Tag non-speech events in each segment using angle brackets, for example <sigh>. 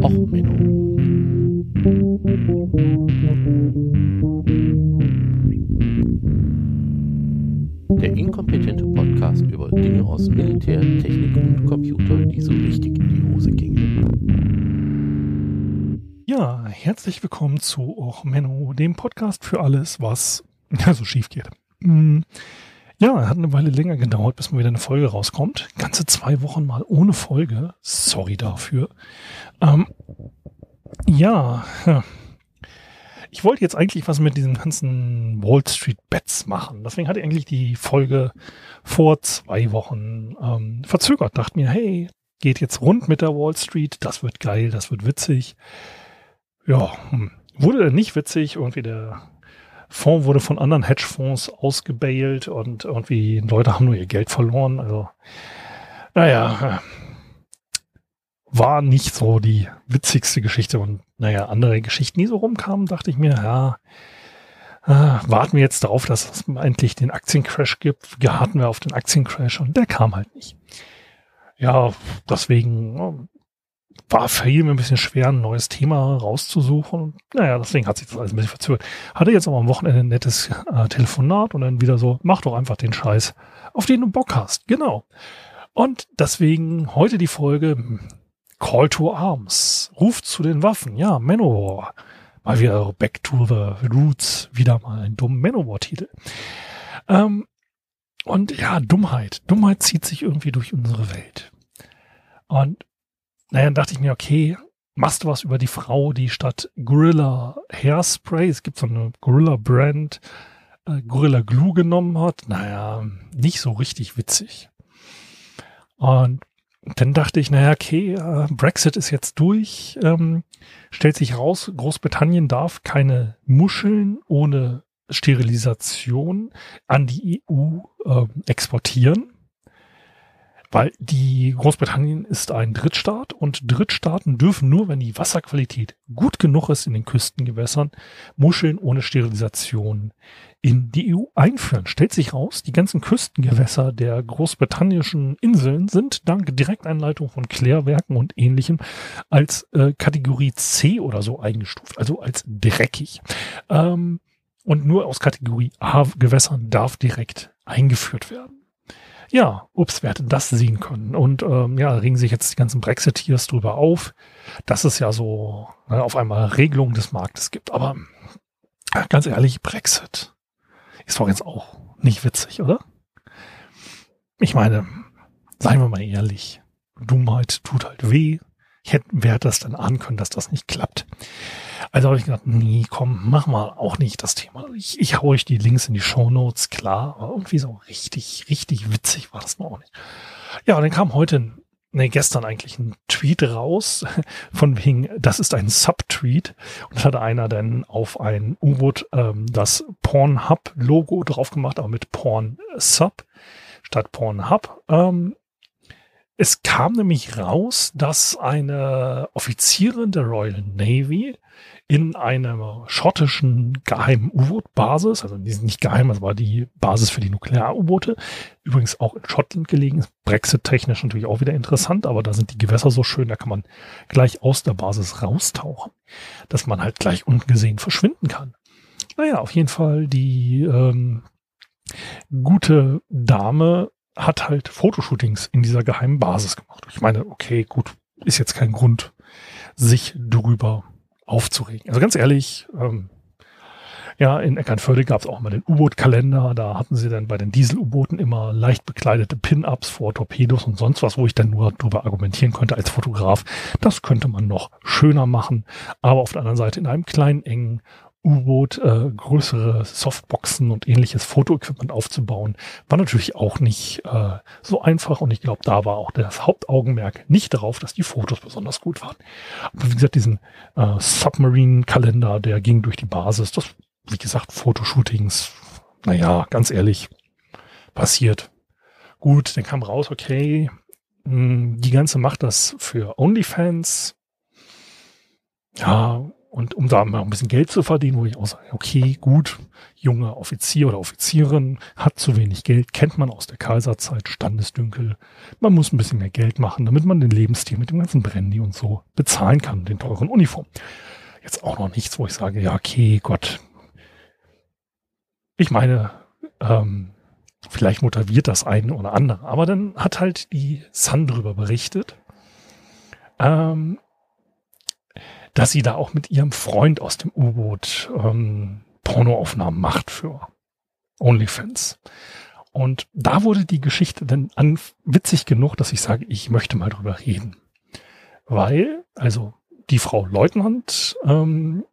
Och, Menno. Der inkompetente Podcast über Dinge aus Militär, Technik und Computer, die so richtig in die Hose gingen. Ja, herzlich willkommen zu Och Menno, dem Podcast für alles, was ja, <laughs> so schief geht. Hm, ja, hat eine Weile länger gedauert, bis mal wieder eine Folge rauskommt. Ganze zwei Wochen mal ohne Folge. Sorry dafür. Ähm, ja, ich wollte jetzt eigentlich was mit diesen ganzen Wall Street Bets machen. Deswegen hatte ich eigentlich die Folge vor zwei Wochen ähm, verzögert. Dachte mir, hey, geht jetzt rund mit der Wall Street. Das wird geil, das wird witzig. Ja, hm, wurde nicht witzig. Irgendwie der Fonds wurde von anderen Hedgefonds ausgebailt und irgendwie Leute haben nur ihr Geld verloren. Also, naja, war nicht so die witzigste Geschichte und naja, andere Geschichten, die so rumkamen, dachte ich mir, ja, äh, warten wir jetzt darauf, dass es endlich den Aktiencrash gibt. Geharten wir auf den Aktiencrash und der kam halt nicht. Ja, deswegen war fiel mir ein bisschen schwer, ein neues Thema rauszusuchen. Naja, deswegen hat sich das alles ein bisschen verzögert. Hatte jetzt aber am Wochenende ein nettes äh, Telefonat und dann wieder so, mach doch einfach den Scheiß, auf den du Bock hast. Genau. Und deswegen heute die Folge Call to Arms. Ruf zu den Waffen. Ja, Manowar. Mal wieder Back to the Roots. Wieder mal ein dummer Manowar-Titel. Ähm, und ja, Dummheit. Dummheit zieht sich irgendwie durch unsere Welt. Und naja, dann dachte ich mir, okay, machst du was über die Frau, die statt Gorilla Hairspray, es gibt so eine Gorilla Brand, äh, Gorilla Glue genommen hat. Naja, nicht so richtig witzig. Und dann dachte ich, naja, okay, äh, Brexit ist jetzt durch. Ähm, stellt sich raus, Großbritannien darf keine Muscheln ohne Sterilisation an die EU äh, exportieren weil die Großbritannien ist ein Drittstaat und Drittstaaten dürfen nur, wenn die Wasserqualität gut genug ist in den Küstengewässern, Muscheln ohne Sterilisation in die EU einführen. Stellt sich raus, die ganzen Küstengewässer der großbritannischen Inseln sind dank Direkteinleitung von Klärwerken und ähnlichem als äh, Kategorie C oder so eingestuft, also als dreckig. Ähm, und nur aus Kategorie A Gewässern darf direkt eingeführt werden ja, ups, wer hätte das sehen können? Und ähm, ja, regen sich jetzt die ganzen Brexiteers drüber auf, dass es ja so ne, auf einmal Regelungen des Marktes gibt. Aber ganz ehrlich, Brexit ist doch jetzt auch nicht witzig, oder? Ich meine, seien wir mal ehrlich, Dummheit tut halt weh. Ich hätte, wer hätte das denn ahnen können, dass das nicht klappt? Also habe ich gedacht, nee, komm, mach mal auch nicht das Thema. Ich, ich hau euch die Links in die Show Notes, klar, aber irgendwie so richtig, richtig witzig war das noch auch nicht. Ja, und dann kam heute, nee, gestern eigentlich ein Tweet raus, <laughs> von wegen, das ist ein Subtweet. Und das hatte einer dann auf ein U-Boot ähm, das Pornhub-Logo drauf gemacht, aber mit Porn Sub statt Pornhub. Ähm, es kam nämlich raus, dass eine Offizierin der Royal Navy in einer schottischen geheimen U-Boot-Basis, also nicht geheim, das war die Basis für die Nuklear-U-Boote, übrigens auch in Schottland gelegen, Brexit-technisch natürlich auch wieder interessant, aber da sind die Gewässer so schön, da kann man gleich aus der Basis raustauchen, dass man halt gleich ungesehen verschwinden kann. Naja, auf jeden Fall die ähm, gute Dame hat halt Fotoshootings in dieser geheimen Basis gemacht. Ich meine, okay, gut, ist jetzt kein Grund, sich drüber aufzuregen. Also ganz ehrlich, ähm, ja, in Eckernförde gab es auch mal den U-Boot-Kalender. Da hatten sie dann bei den Diesel-U-Booten immer leicht bekleidete Pin-Ups vor Torpedos und sonst was, wo ich dann nur darüber argumentieren konnte als Fotograf. Das könnte man noch schöner machen. Aber auf der anderen Seite in einem kleinen, engen U-Boot äh, größere Softboxen und ähnliches Fotoequipment aufzubauen, war natürlich auch nicht äh, so einfach. Und ich glaube, da war auch das Hauptaugenmerk nicht darauf, dass die Fotos besonders gut waren. Aber wie gesagt, diesen äh, Submarine-Kalender, der ging durch die Basis. Das, wie gesagt, Fotoshootings, naja, ganz ehrlich, passiert. Gut, dann kam raus, okay, mh, die ganze macht das für OnlyFans. Ja, und um da mal ein bisschen Geld zu verdienen, wo ich auch sage, okay, gut, junger Offizier oder Offizierin hat zu wenig Geld, kennt man aus der Kaiserzeit, Standesdünkel. Man muss ein bisschen mehr Geld machen, damit man den Lebensstil mit dem ganzen Brandy und so bezahlen kann, den teuren Uniform. Jetzt auch noch nichts, wo ich sage, ja, okay, Gott. Ich meine, ähm, vielleicht motiviert das eine oder andere. Aber dann hat halt die Sun drüber berichtet, ähm, dass sie da auch mit ihrem Freund aus dem U-Boot ähm, Pornoaufnahmen macht für OnlyFans. Und da wurde die Geschichte dann an, witzig genug, dass ich sage, ich möchte mal drüber reden. Weil, also die Frau Leutnant, ähm,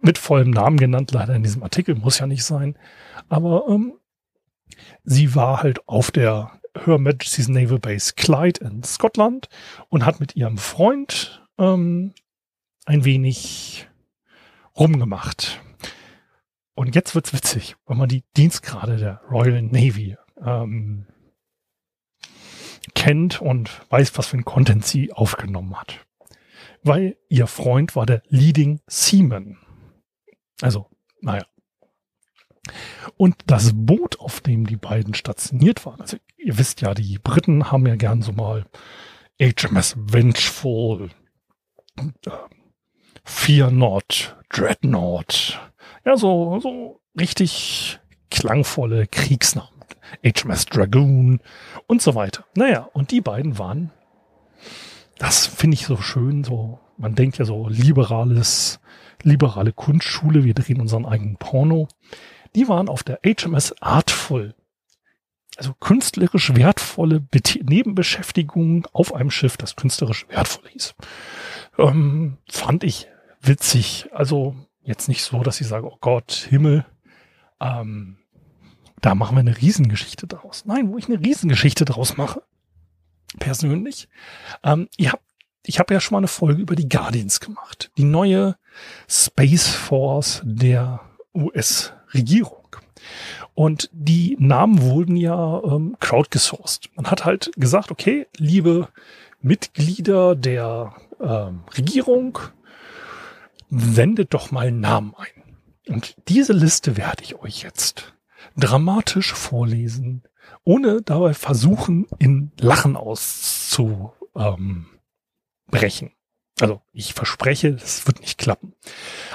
mit vollem Namen genannt, leider in diesem Artikel, muss ja nicht sein, aber ähm, sie war halt auf der Her Majesty's Naval Base Clyde in Scotland und hat mit ihrem Freund ähm, ein wenig rumgemacht. Und jetzt wird's witzig, wenn man die Dienstgrade der Royal Navy ähm, kennt und weiß, was für ein Content sie aufgenommen hat. Weil ihr Freund war der Leading Seaman. Also, naja. Und das Boot, auf dem die beiden stationiert waren, also ihr wisst ja, die Briten haben ja gern so mal HMS Vengeful, äh, Fear Not, Dreadnought. Ja, so, so richtig klangvolle Kriegsnamen. HMS Dragoon und so weiter. Naja, und die beiden waren, das finde ich so schön, so, man denkt ja so liberales, liberale Kunstschule, wir drehen unseren eigenen Porno. Die waren auf der HMS Artful. Also künstlerisch wertvolle Nebenbeschäftigung auf einem Schiff, das künstlerisch wertvoll hieß. Ähm, fand ich witzig. Also jetzt nicht so, dass ich sage, oh Gott, Himmel, ähm, da machen wir eine Riesengeschichte draus. Nein, wo ich eine Riesengeschichte draus mache, persönlich. Ähm, ihr habt, ich habe ja schon mal eine Folge über die Guardians gemacht. Die neue Space Force der US-Regierung. Und die Namen wurden ja ähm, crowdgesourced. Man hat halt gesagt, okay, liebe Mitglieder der ähm, Regierung, sendet doch mal Namen ein. Und diese Liste werde ich euch jetzt dramatisch vorlesen, ohne dabei versuchen, in Lachen auszubrechen. Also ich verspreche, das wird nicht klappen.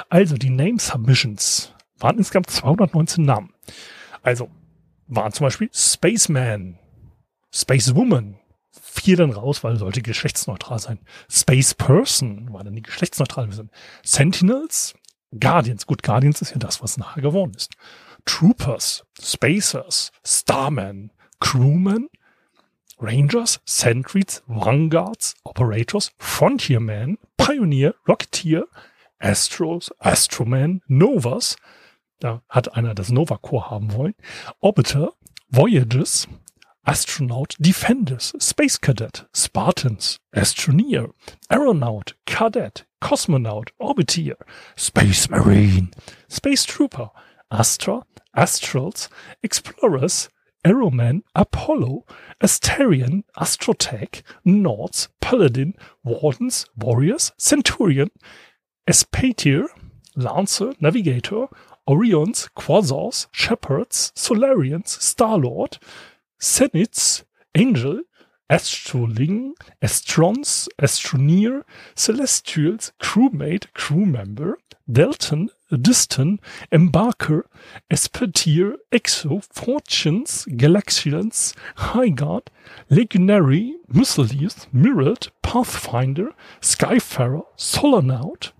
Also die Name Submissions waren insgesamt 219 Namen. Also waren zum Beispiel Spaceman, Spacewoman, fiel dann raus, weil sollte geschlechtsneutral sein. Space Person war dann die geschlechtsneutral. Sentinels, Guardians. Gut, Guardians ist ja das, was nachher geworden ist. Troopers, Spacers, Starmen, Crewmen, Rangers, Sentries, Vanguards, Operators, Frontiermen, Pioneer, Rocketeer, Astros, Astroman, Novas, da hat einer das Nova Core haben wollen, Orbiter, Voyages, Astronaut, Defenders, Space Cadet, Spartans, Astroneer, Aeronaut, Cadet, Cosmonaut, Orbiteer, Space Marine, Space Trooper, Astra, Astrals, Explorers, Aeroman, Apollo, Asterian, Astrotech, Nords, Paladin, Wardens, Warriors, Centurion, Espatier, Lancer, Navigator, Orions, Quasars, Shepherds, Solarians, Starlord, Zeniths, Angel, Astroling, Astrons, Astroneer, Celestials, Crewmate, Crewmember, Delton, Distan, Embarker, Espeteer, Exo, Fortunes, Galaxians, Highguard, Legionary, Missiles, Mirrored, Pathfinder, Skyfarer, Solonaut,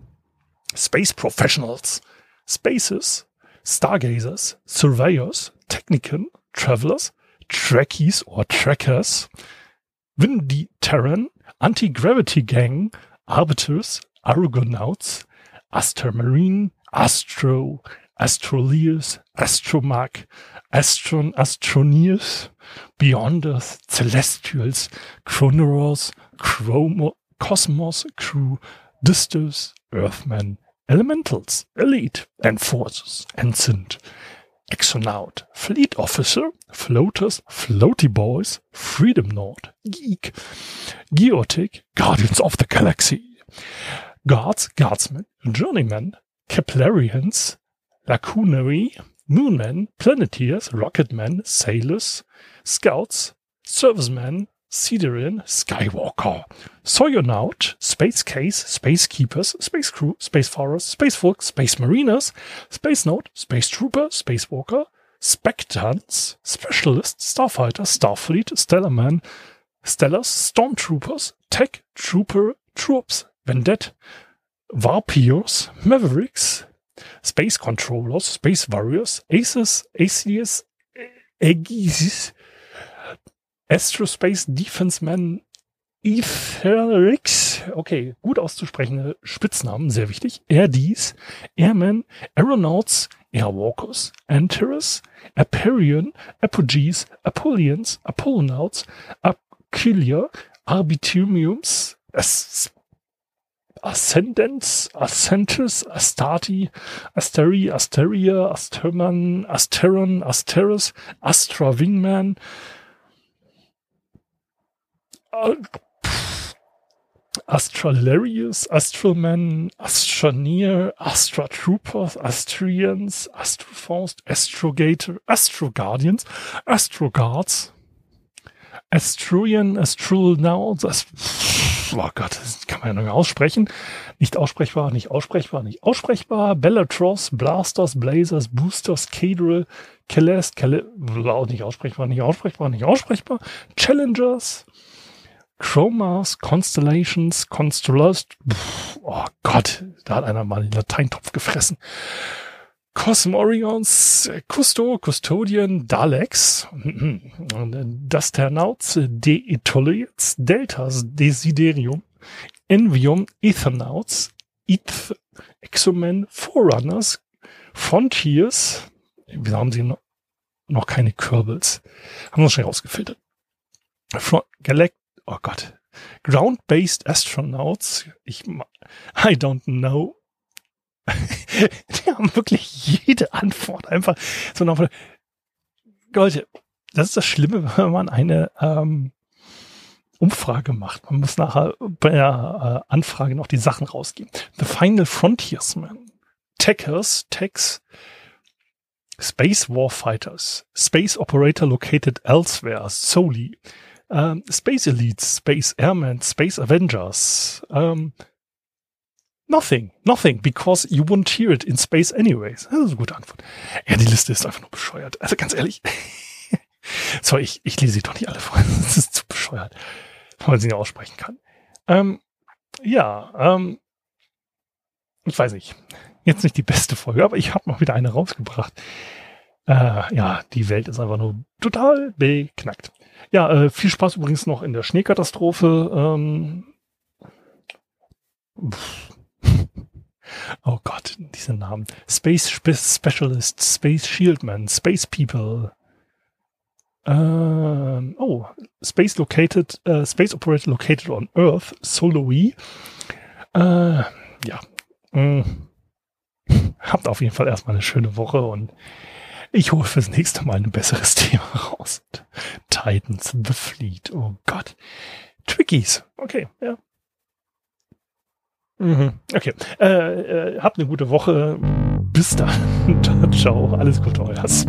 Space Professionals, Spaces, Stargazers, Surveyors, Technican, Travelers, Trekkies or Trackers, Windy Terran, Anti-Gravity Gang, Arbiters, Argonauts, Astromarine, Astro, Astroleers, Astromag, Astron, Astroneers, Beyonders, Celestials, Chronoros, Chromo, Cosmos, Crew, Disters, Earthmen, Elementals, Elite, Enforcers, Ensign, Exonaut, Fleet Officer, Floaters, Floaty Boys, Freedom Nord, Geek, Geotic, Guardians of the Galaxy, Guards, Guardsmen, Journeymen, Keplerians, Lacunary, Moonmen, Planeteers, Rocketmen, Sailors, Scouts, Servicemen, Siderian, Skywalker, Soyonaut, Space Case, Space Keepers, Space Crew, Space Forest, Space Folk, Space Mariners, Space Note, Space Trooper, Spacewalker, Spectans, Specialists, Starfighter, Starfleet, Stellarman, Stellars, Stormtroopers, Tech, Trooper, Troops, Vendette, Varpiers, Mavericks, Space Controllers, Space Warriors, Aces, Aces, Aegis, Astrospace Defense Man, Etherix, okay, gut auszusprechende Spitznamen, sehr wichtig. Airdies, Airmen, Aeronauts, Airwalkers, Antares, Aperion, Apogees, Apollians, Apollonauts, Aquilia, Arbitumiums, As Ascendants, Ascentus, Astati, Asteri, Asteria, Asterman, Asteron, Asteris, Astra Wingman, Astralarius, Astralman, Astroneer, Astra Troopers, Astrians, Astrofaust, Astrogator, Astroguardians, Astroguards, Astruian, Astrolnauts, Ast oh Gott, das kann man ja noch nicht aussprechen. Nicht aussprechbar, nicht aussprechbar, nicht aussprechbar. Bellatros, Blasters, Blazers, Boosters, Cadril, Celeste, Cele nicht aussprechbar, nicht aussprechbar, nicht aussprechbar. Challengers, Chromas, Constellations, Constellars, oh Gott, da hat einer mal den Lateintopf gefressen. Cosmorions, Custo, Custodian, Daleks, Dasternauts, Deetolites, Deltas, Desiderium, Envium, Ethernauts, Eth, Exomen, Forerunners, Frontiers, wir haben sie noch, keine Kerbals, haben wir schon rausgefiltert. Front, Galact, oh Gott, Ground-Based Astronauts, ich, I don't know, <laughs> die haben wirklich jede Antwort einfach so noch. Leute, das ist das Schlimme, wenn man eine ähm, Umfrage macht. Man muss nachher bei der äh, Anfrage noch die Sachen rausgeben. The Final Frontiersman, Techers, Techs, Space Warfighters, Space Operator Located Elsewhere, Soli, ähm, Space Elites, Space Airmen, Space Avengers, ähm, Nothing, nothing, because you wouldn't hear it in space anyways. Das ist eine gute Antwort. Ja, die Liste ist einfach nur bescheuert. Also ganz ehrlich. <laughs> Sorry, ich, ich lese sie doch nicht alle vor. <laughs> Das ist zu bescheuert, wenn man sie nicht aussprechen kann. Ähm, ja, ähm, ich weiß nicht. Jetzt nicht die beste Folge, aber ich habe noch wieder eine rausgebracht. Äh, ja, die Welt ist einfach nur total beknackt. Ja, äh, viel Spaß übrigens noch in der Schneekatastrophe. Ähm, <laughs> Oh Gott, diese Namen. Space Specialist, Space Shieldman, Space People. Ähm, oh, Space located, uh, Space Operator located on Earth, Solo-E. Äh, ja. Mm. <laughs> Habt auf jeden Fall erstmal eine schöne Woche und ich hole fürs nächste Mal ein besseres <laughs> Thema raus. Titans, The Fleet, oh Gott. Twickies, okay, ja. Mhm. Okay. Äh, äh, habt eine gute Woche. Bis dann. <laughs> Ciao. Alles Gute, euers.